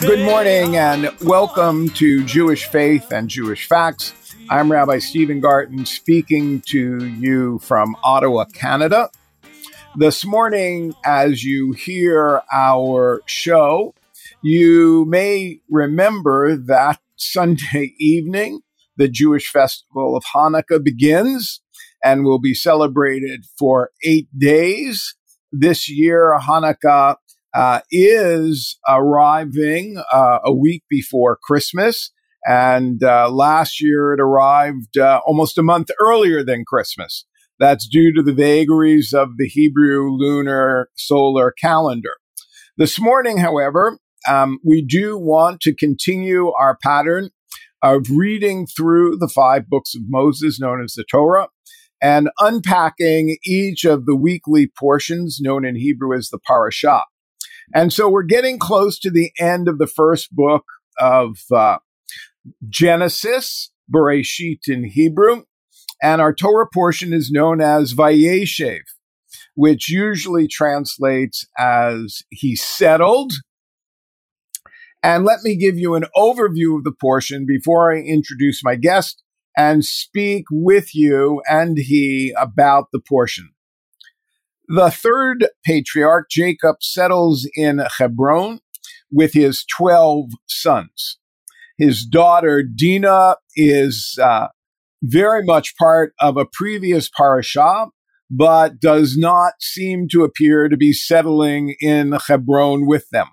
Good morning and welcome to Jewish Faith and Jewish Facts. I'm Rabbi Stephen Garten speaking to you from Ottawa, Canada. This morning, as you hear our show, you may remember that Sunday evening, the Jewish festival of Hanukkah begins and will be celebrated for eight days. This year, Hanukkah uh, is arriving uh, a week before Christmas. And uh, last year it arrived uh, almost a month earlier than Christmas. That's due to the vagaries of the Hebrew lunar solar calendar. This morning, however, um, we do want to continue our pattern of reading through the five books of Moses known as the Torah and unpacking each of the weekly portions known in Hebrew as the parashah. And so we're getting close to the end of the first book of uh, Genesis, Bereshit in Hebrew, and our Torah portion is known as Vayeshev, which usually translates as he settled. And let me give you an overview of the portion before I introduce my guest and speak with you and he about the portion. The third patriarch, Jacob, settles in Hebron with his 12 sons. His daughter, Dinah, is uh, very much part of a previous parashah, but does not seem to appear to be settling in Hebron with them.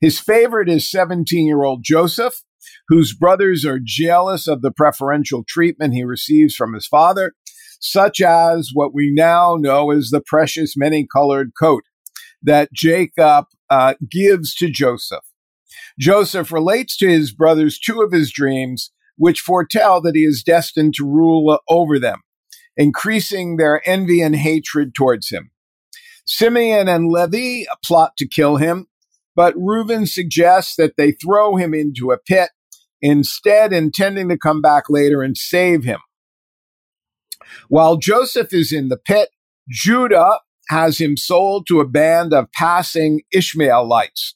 His favorite is 17 year old Joseph, whose brothers are jealous of the preferential treatment he receives from his father, such as what we now know as the precious many colored coat that Jacob uh, gives to Joseph. Joseph relates to his brothers two of his dreams, which foretell that he is destined to rule over them, increasing their envy and hatred towards him. Simeon and Levi plot to kill him, but Reuben suggests that they throw him into a pit, instead intending to come back later and save him. While Joseph is in the pit, Judah has him sold to a band of passing Ishmaelites.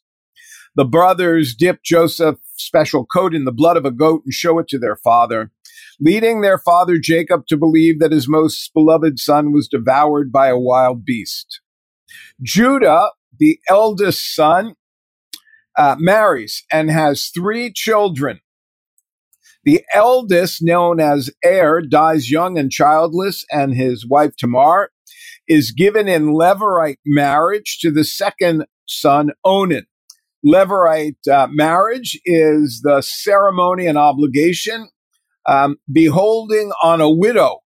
The brothers dip Joseph's special coat in the blood of a goat and show it to their father, leading their father Jacob to believe that his most beloved son was devoured by a wild beast. Judah, the eldest son, uh, marries and has three children. The eldest, known as Er, dies young and childless, and his wife Tamar is given in Levirate marriage to the second son, Onan. Levirate uh, marriage is the ceremony and obligation um, beholding on a widow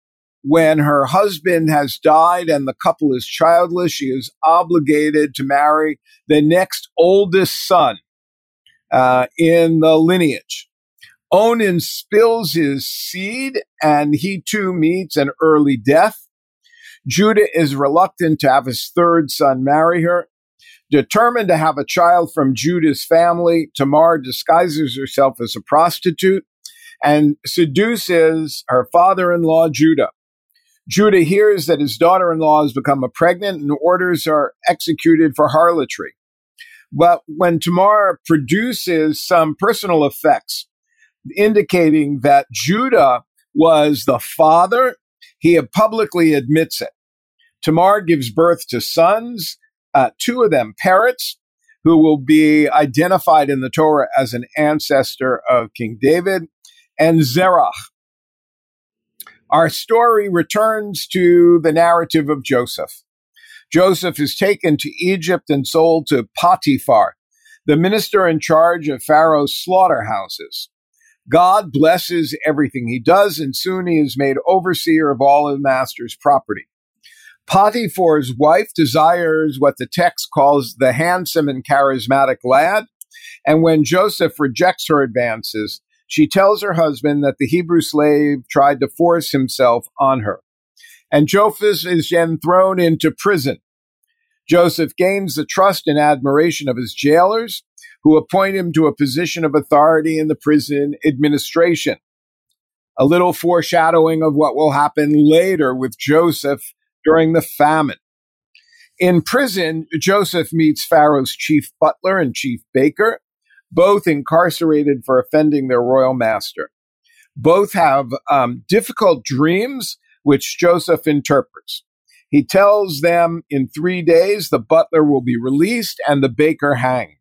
when her husband has died and the couple is childless. She is obligated to marry the next oldest son uh, in the lineage. Onan spills his seed and he too meets an early death. Judah is reluctant to have his third son marry her. Determined to have a child from Judah's family, Tamar disguises herself as a prostitute and seduces her father in law, Judah. Judah hears that his daughter in law has become pregnant and orders are executed for harlotry. But when Tamar produces some personal effects indicating that Judah was the father, he publicly admits it. Tamar gives birth to sons, uh, two of them Peretz, who will be identified in the Torah as an ancestor of King David, and Zerach. Our story returns to the narrative of Joseph. Joseph is taken to Egypt and sold to Potiphar, the minister in charge of Pharaoh's slaughterhouses. God blesses everything he does, and soon he is made overseer of all his master's property. Potiphar's wife desires what the text calls the handsome and charismatic lad, and when Joseph rejects her advances, she tells her husband that the Hebrew slave tried to force himself on her. And Joseph is then thrown into prison. Joseph gains the trust and admiration of his jailers, who appoint him to a position of authority in the prison administration. A little foreshadowing of what will happen later with Joseph during the famine. In prison, Joseph meets Pharaoh's chief butler and chief baker, both incarcerated for offending their royal master. Both have um, difficult dreams, which Joseph interprets. He tells them in three days the butler will be released and the baker hanged.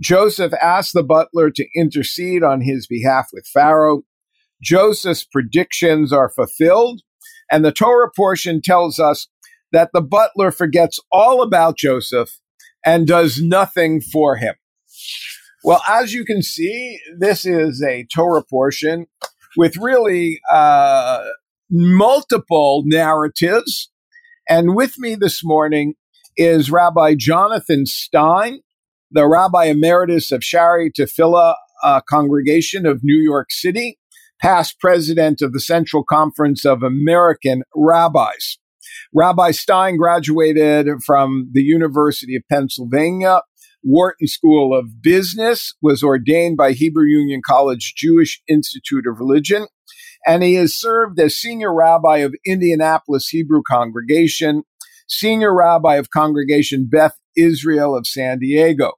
Joseph asks the butler to intercede on his behalf with Pharaoh. Joseph's predictions are fulfilled, and the Torah portion tells us that the butler forgets all about Joseph and does nothing for him. Well, as you can see, this is a Torah portion with really uh, multiple narratives. And with me this morning is Rabbi Jonathan Stein, the Rabbi Emeritus of Shaarei Tefillah uh, Congregation of New York City, past president of the Central Conference of American Rabbis. Rabbi Stein graduated from the University of Pennsylvania, Wharton School of Business, was ordained by Hebrew Union College Jewish Institute of Religion, and he has served as senior rabbi of Indianapolis Hebrew Congregation, senior rabbi of Congregation Beth Israel of San Diego.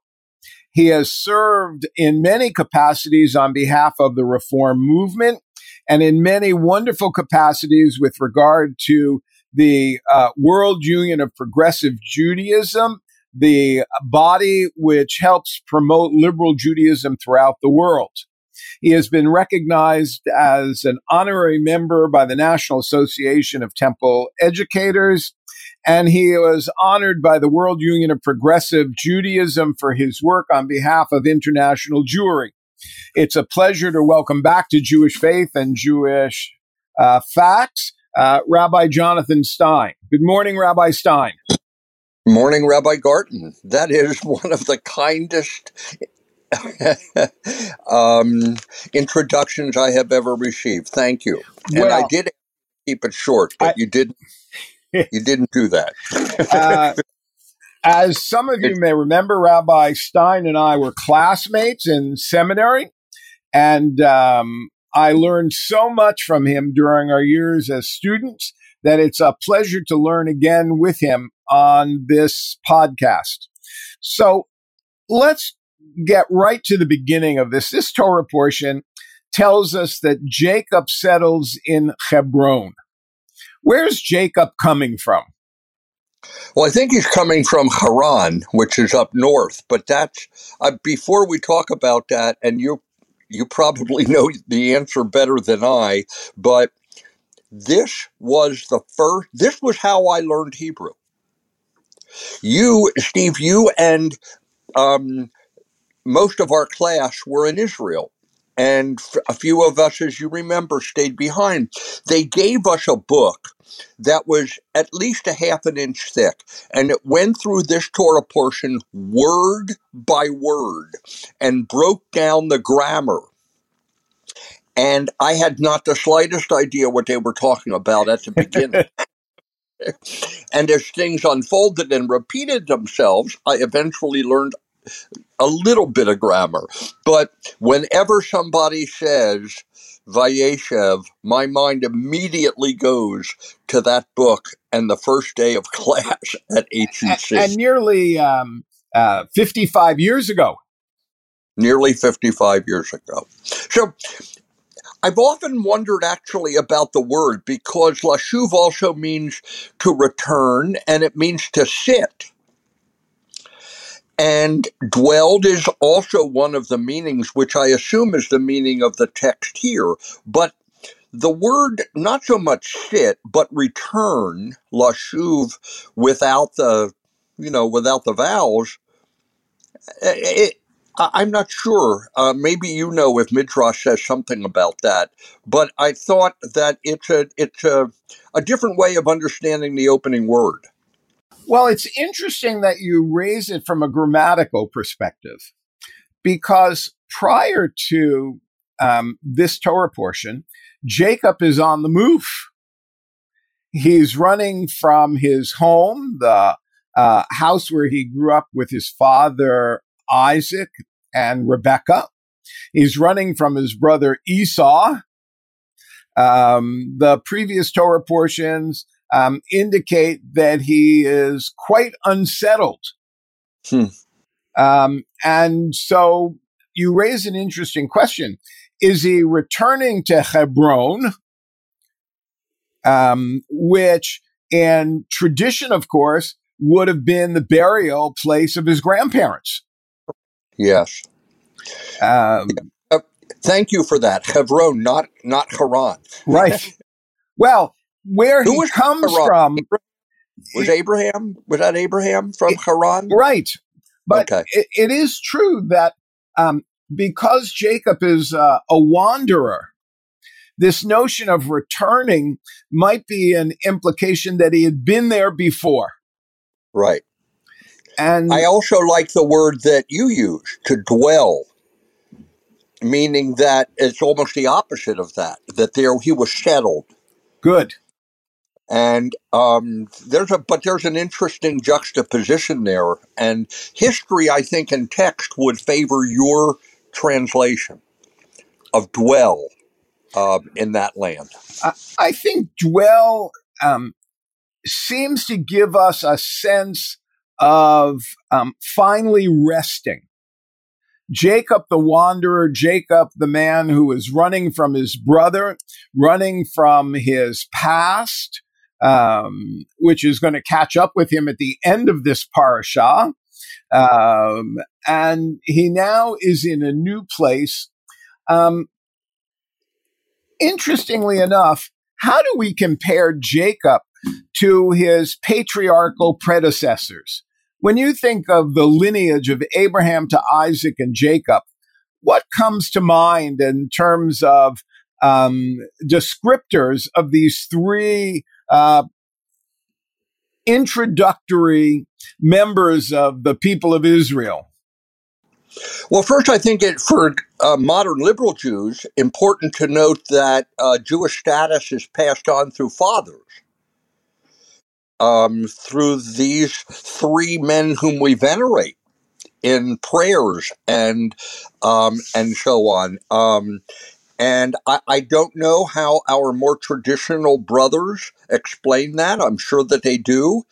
He has served in many capacities on behalf of the Reform movement and in many wonderful capacities with regard to the uh, World Union of Progressive Judaism, the body which helps promote liberal Judaism throughout the world. He has been recognized as an honorary member by the National Association of Temple Educators, and he was honored by the World Union of Progressive Judaism for his work on behalf of international Jewry. It's a pleasure to welcome back to Jewish Faith and Jewish uh, Facts uh, Rabbi Jonathan Stein. Good morning, Rabbi Stein. Morning, Rabbi Garten. That is one of the kindest um, introductions I have ever received. Thank you. Well, and I did keep it short, but I, you didn't. You didn't do that. uh, as some of you may remember, Rabbi Stein and I were classmates in seminary, and um, I learned so much from him during our years as students that it's a pleasure to learn again with him on this podcast. So let's get right to the beginning of this. This Torah portion tells us that Jacob settles in Hebron. Where's Jacob coming from? Well, I think he's coming from Haran, which is up north. But that's uh, before we talk about that, and you you probably know the answer better than I. But this was the first. This was how I learned Hebrew. You, Steve, you and um, most of our class were in Israel. And a few of us, as you remember, stayed behind. They gave us a book that was at least a half an inch thick, and it went through this Torah portion word by word and broke down the grammar. And I had not the slightest idea what they were talking about at the beginning. and as things unfolded and repeated themselves, I eventually learned a little bit of grammar. But whenever somebody says Vayeshev, my mind immediately goes to that book and the first day of class at HUC. And, and nearly um, uh, 55 years ago. Nearly 55 years ago. So I've often wondered actually about the word because lashuv also means to return and it means to sit. And dwelled is also one of the meanings, which I assume is the meaning of the text here. But the word, not so much sit, but return, lashuv, without the, you know, without the vowels, eh, it, I'm not sure. Uh, maybe you know if Midrash says something about that. But I thought that it's a it's a, a different way of understanding the opening word. Well, it's interesting that you raise it from a grammatical perspective, because prior to um, this Torah portion, Jacob is on the move. He's running from his home, the uh, house where he grew up with his father Isaac and Rebekah. He's running from his brother Esau. Um, the previous Torah portions um, indicate that he is quite unsettled. Hmm. Um, and so you raise an interesting question. Is he returning to Hebron, um, which in tradition, of course, would have been the burial place of his grandparents? Yes. Um, Thank you for that. Hebron, not not Haran. right. Well, where Who he was comes Haran? from, Was Abraham? Was that Abraham from Haran? right. But Okay. it, it is true that um, because Jacob is uh, a wanderer, this notion of returning might be an implication that he had been there before. Right. And I also like the word that you use to dwell, meaning that it's almost the opposite of that. That there he was settled, good. and um, there's a but there's an interesting juxtaposition there, and history I think in text would favor your translation of dwell um, in that land. I, I think dwell um, seems to give us a sense of um, finally resting. Jacob the wanderer, Jacob the man who is running from his brother, running from his past, um, which is going to catch up with him at the end of this parasha. Um, and he now is in a new place. Um, interestingly enough, how do we compare Jacob to his patriarchal predecessors? When you think of the lineage of Abraham to Isaac and Jacob, what comes to mind in terms of um, descriptors of these three uh, introductory members of the people of Israel? Well, first, I think it for uh, modern liberal Jews important to note that uh, Jewish status is passed on through fathers, um, through these three men whom we venerate in prayers and um, and so on. Um, and I, I don't know how our more traditional brothers explain that. I'm sure that they do.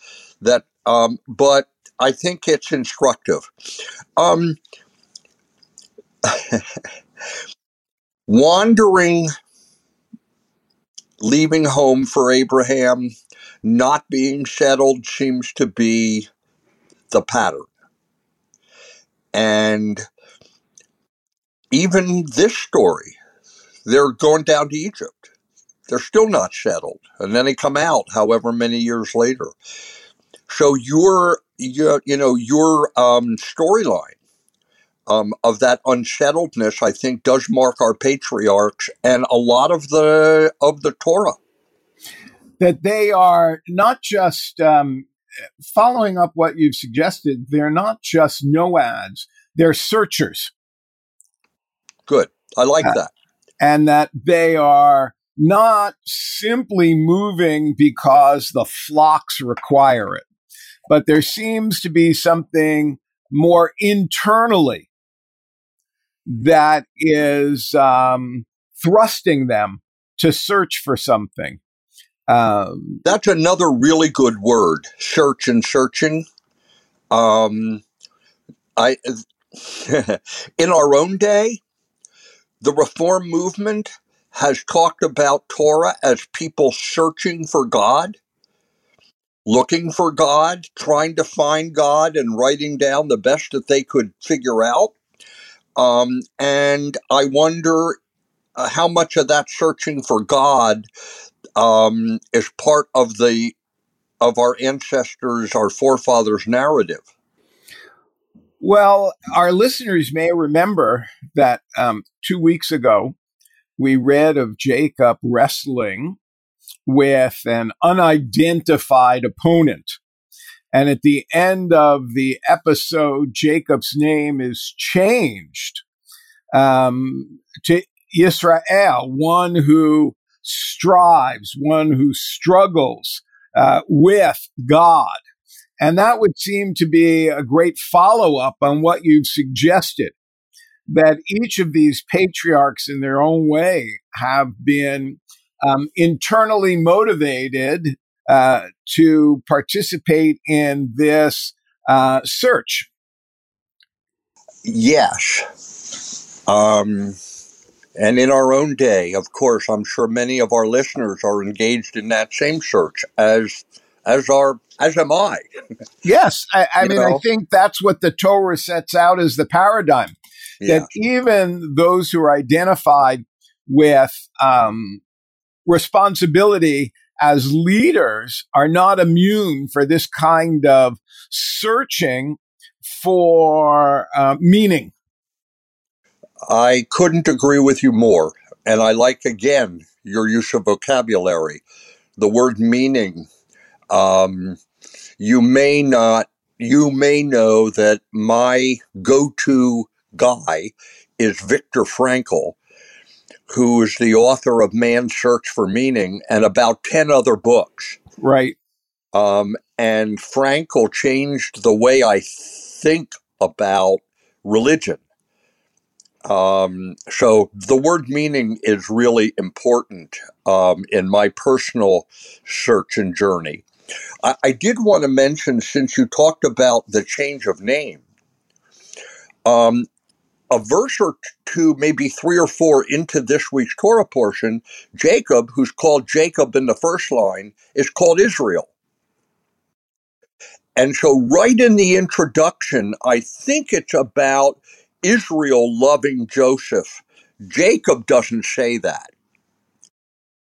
That, um, but I think it's instructive. Um, wandering, leaving home for Abraham, not being settled seems to be the pattern. And even this story, they're going down to Egypt. They're still not settled. And then they come out however many years later. So your, you know, your um, storyline um, of that unsettledness, I think, does mark our patriarchs and a lot of the of the Torah. That they are not just um, following up what you've suggested, they're not just no ads, they're searchers. Good, I like Uh, that. and that they are not simply moving because the flocks require it, but there seems to be something more internally that is um, thrusting them to search for something. Um, That's another really good word. Search and searching. Um, I in our own day, the reform movement has talked about Torah as people searching for God, looking for God, trying to find God, and writing down the best that they could figure out. Um, and I wonder uh, how much of that searching for God um, is part of the of our ancestors, our forefathers' narrative. Well, our listeners may remember that um, two weeks ago we read of Jacob wrestling with an unidentified opponent. And at the end of the episode, Jacob's name is changed um, to Israel, one who strives, one who struggles uh, with God. And that would seem to be a great follow up on what you've suggested that each of these patriarchs in their own way have been um, internally motivated uh, to participate in this uh, search. Yes. Um, and in our own day, of course, I'm sure many of our listeners are engaged in that same search as as are as am I. Yes, I, I mean, know? I think that's what the Torah sets out as the paradigm. Yeah. That even those who are identified with um, responsibility as leaders are not immune for this kind of searching for uh, meaning. I couldn't agree with you more. And I like, again, your use of vocabulary. The word meaning. Um, you may not, you may know that my go to guy is Viktor Frankl, who is the author of Man's Search for Meaning and about 10 other books. Right. Um, and Frankl changed the way I think about religion. Um, so the word meaning is really important um, in my personal search and journey. I, I, did want to mention, since you talked about the change of name, um, a verse or two, maybe three or four into this week's Torah portion, Jacob, who's called Jacob in the first line, is called Israel. And so, right in the introduction, I think it's about Israel loving Joseph. Jacob doesn't say that.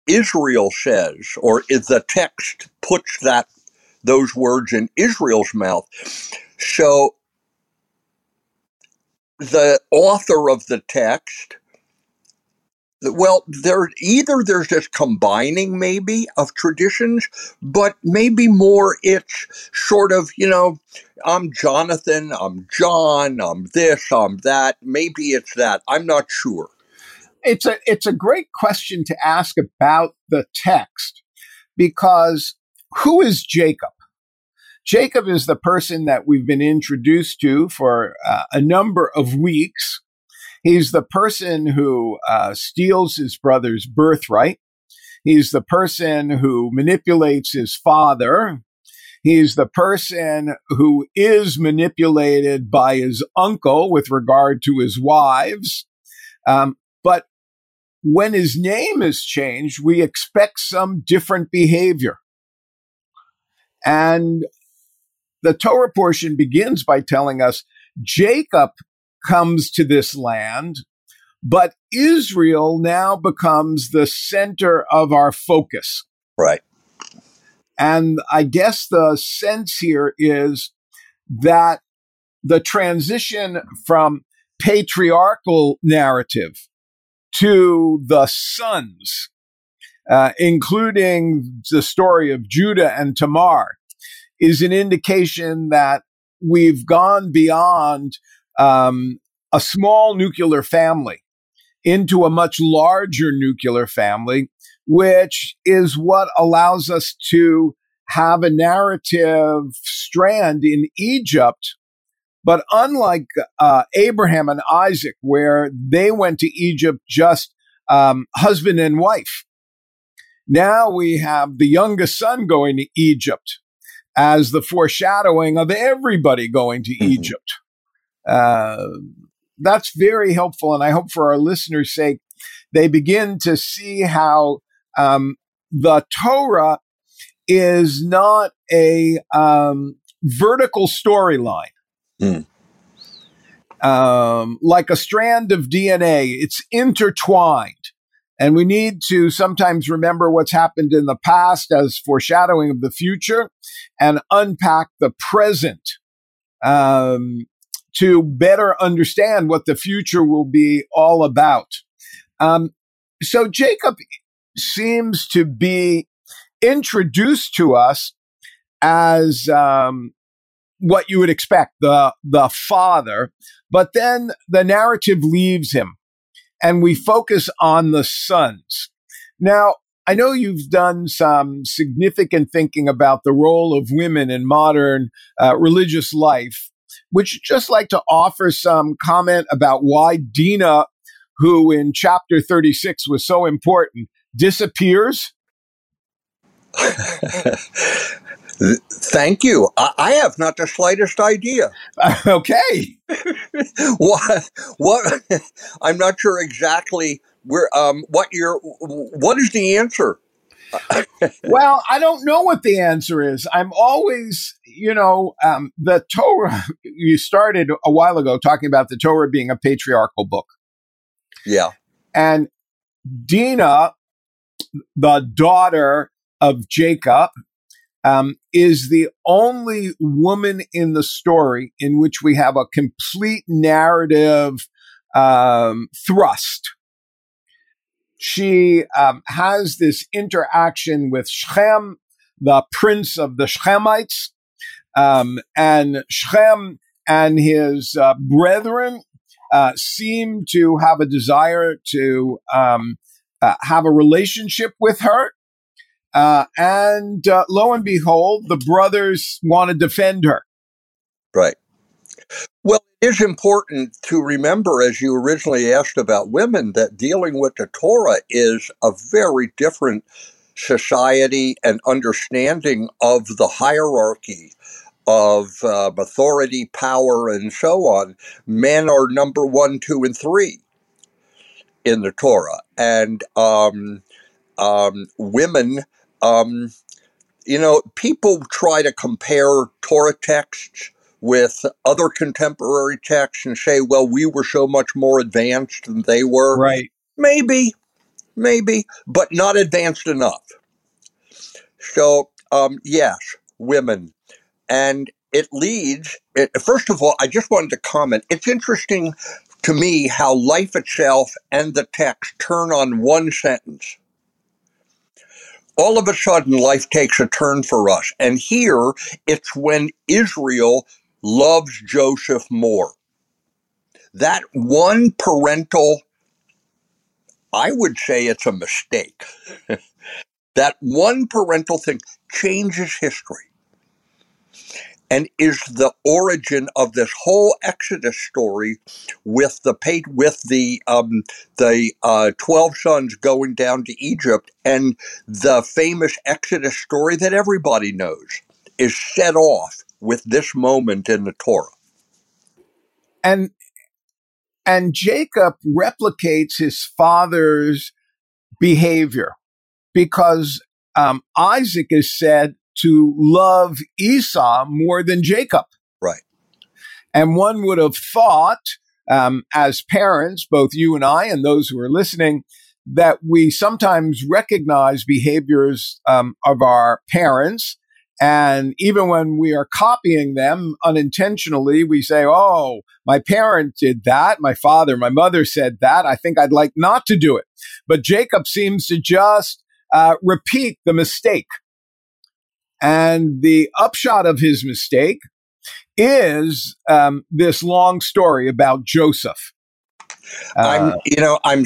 Israel says, or the text puts that those words in Israel's mouth. So the author of the text well there either there's this combining maybe of traditions but maybe more it's sort of you know i'm jonathan i'm john i'm this i'm that maybe it's that i'm not sure it's a it's a great question to ask about the text because who is jacob Jacob is the person that we've been introduced to for uh, a number of weeks. He's the person who uh, steals his brother's birthright. He's the person who manipulates his father. He's the person who is manipulated by his uncle with regard to his wives. Um, but when his name is changed, we expect some different behavior. And the Torah portion begins by telling us Jacob comes to this land, but Israel now becomes the center of our focus. Right. And I guess the sense here is that the transition from patriarchal narrative to the sons, uh, including the story of Judah and Tamar, is an indication that we've gone beyond um, a small nuclear family into a much larger nuclear family, which is what allows us to have a narrative strand in Egypt. But unlike uh, Abraham and Isaac, where they went to Egypt just um, husband and wife, now we have the youngest son going to Egypt as the foreshadowing of everybody going to mm-hmm. Egypt. Uh, that's very helpful. And I hope for our listeners' sake, they begin to see how um, the Torah is not a um, vertical storyline. Mm. Um, like a strand of DNA, it's intertwined. And we need to sometimes remember what's happened in the past as foreshadowing of the future and unpack the present um, to better understand what the future will be all about. Um, so Jacob seems to be introduced to us as um, what you would expect the the father, but then the narrative leaves him and we focus on the sons. Now, I know you've done some significant thinking about the role of women in modern uh, religious life. Would you just like to offer some comment about why Dina, who in chapter 36 was so important, disappears? Thank you. I, I have not the slightest idea. okay. what? What? I'm not sure exactly where. Um. What your? What is the answer? well, I don't know what the answer is. I'm always, you know, um, the Torah. You started a while ago talking about the Torah being a patriarchal book. Yeah. And Dinah, the daughter of Jacob, um, is the only woman in the story in which we have a complete narrative um, thrust. She um, has this interaction with Shechem, the prince of the Shechemites, um, and Shechem and his uh, brethren uh, seem to have a desire to um, uh, have a relationship with her. Uh, and uh, lo and behold, the brothers want to defend her. Right. Well, is important to remember, as you originally asked about women, that dealing with the Torah is a very different society and understanding of the hierarchy of uh, authority, power, and so on. Men are number one, two, and three in the Torah, and um, um, women um, you know, people try to compare Torah texts with other contemporary texts and say, well, we were so much more advanced than they were. Right. Maybe, maybe, but not advanced enough. So, um, yes, women. And it leads, it, first of all, I just wanted to comment. It's interesting to me how life itself and the text turn on one sentence all of a sudden life takes a turn for us. And here it's when Israel loves Joseph more. That one parental, I would say it's a mistake. that one parental thing changes history and is the origin of this whole Exodus story with the with the um, the uh, twelve sons going down to Egypt and the famous Exodus story that everybody knows is set off with this moment in the Torah. And and Jacob replicates his father's behavior because um, Isaac is said to love Esau more than Jacob. Right. And one would have thought, um, as parents, both you and I, and those who are listening, that we sometimes recognize behaviors um, of our parents. And even when we are copying them unintentionally, we say, Oh, my parent did that. My father, my mother said that. I think I'd like not to do it. But Jacob seems to just uh, repeat the mistake and the upshot of his mistake is um, this long story about Joseph. Uh, I'm, you know, I'm.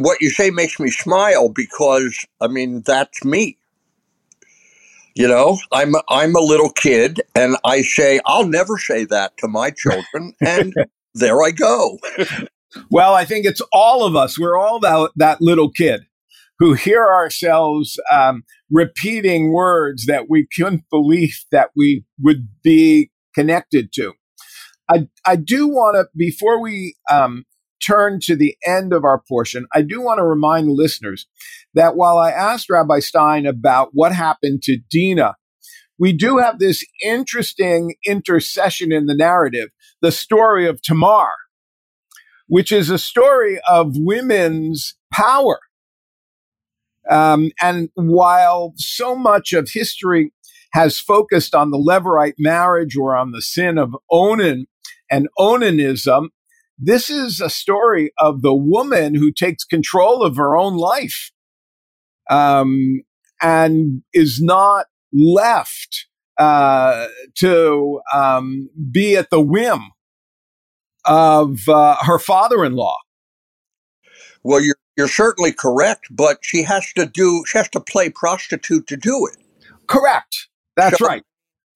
What you say makes me smile because I mean that's me. You know, I'm I'm a little kid, and I say I'll never say that to my children, and there I go. well, I think it's all of us. We're all that that little kid who hear ourselves um, repeating words that we couldn't believe that we would be connected to. I, I do want to, before we um, turn to the end of our portion, I do want to remind listeners that while I asked Rabbi Stein about what happened to Dina, we do have this interesting intercession in the narrative, the story of Tamar, which is a story of women's power. Um, and while so much of history has focused on the Levirate marriage or on the sin of Onan and Onanism, this is a story of the woman who takes control of her own life um, and is not left uh, to um, be at the whim of uh, her father-in-law. Well, you're You're certainly correct, but she has to do she has to play prostitute to do it. Correct. That's So- right.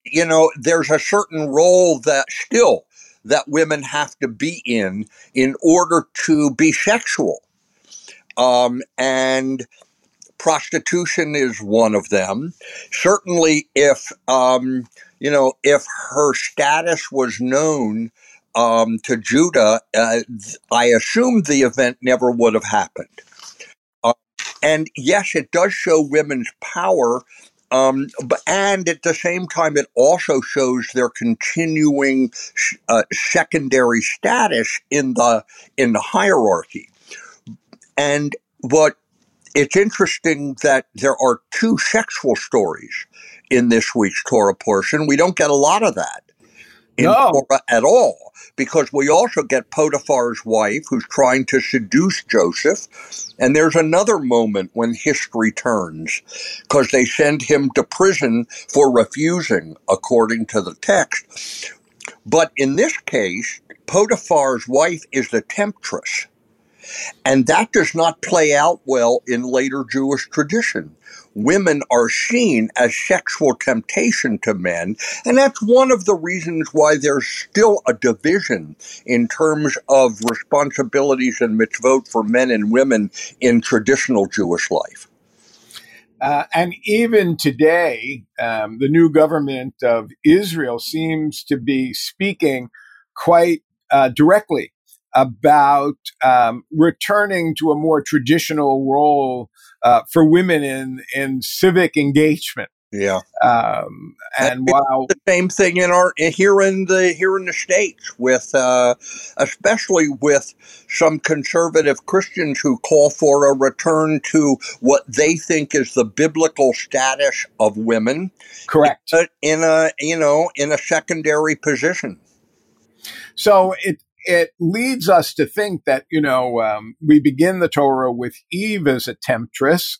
You know, there's a certain role that still that women have to be in in order to be sexual. Um, and prostitution is one of them. Certainly, if um, you know, if her status was known um, to Judah, uh, I assume the event never would have happened. Uh, and yes, it does show women's power. Um, but, and at the same time, it also shows their continuing uh, secondary status in the in the hierarchy. And what it's interesting that there are two sexual stories in this week's Torah portion. We don't get a lot of that in No. Torah at all because we also get Potiphar's wife who's trying to seduce Joseph. And there's another moment when history turns because they send him to prison for refusing, according to the text. But in this case, Potiphar's wife is the temptress. And that does not play out well in later Jewish tradition. Women are seen as sexual temptation to men, and that's one of the reasons why there's still a division in terms of responsibilities and mitzvot for men and women in traditional Jewish life. Uh, and even today, um, the new government of Israel seems to be speaking quite uh, directly about um, returning to a more traditional role uh, for women in in civic engagement. Yeah. Um, and while the same thing in our here in the here in the states with uh, especially with some conservative Christians who call for a return to what they think is the biblical status of women correct, but in a you know in a secondary position. So it it leads us to think that you know um, we begin the Torah with Eve as a temptress.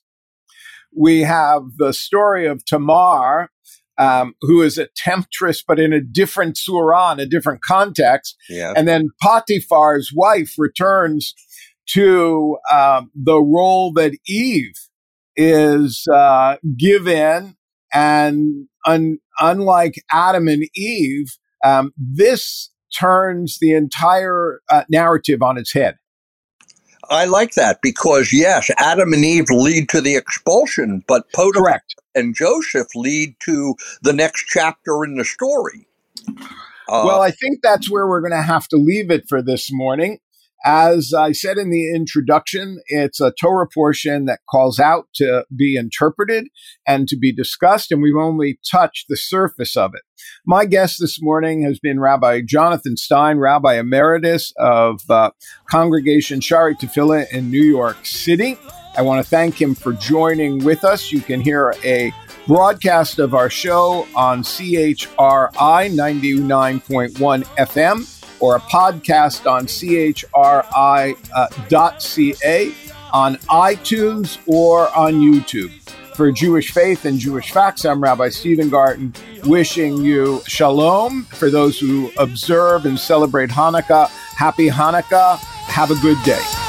We have the story of Tamar, um, who is a temptress, but in a different surah, in a different context. Yeah. And then Potiphar's wife returns to um, the role that Eve is uh, given, and un- unlike Adam and Eve, um, this turns the entire uh, narrative on its head. I like that because yes, Adam and Eve lead to the expulsion, but Potiphar Correct. and Joseph lead to the next chapter in the story. Uh, well, I think that's where we're going to have to leave it for this morning. As I said in the introduction, it's a Torah portion that calls out to be interpreted and to be discussed, and we've only touched the surface of it. My guest this morning has been Rabbi Jonathan Stein, Rabbi Emeritus of uh, Congregation Shaarei Tefillah in New York City. I want to thank him for joining with us. You can hear a broadcast of our show on CHRI 99.1 FM or a podcast on chri.ca uh, on iTunes or on YouTube. For Jewish Faith and Jewish Facts, I'm Rabbi Stephen Garten, wishing you shalom. For those who observe and celebrate Hanukkah, happy Hanukkah. Have a good day.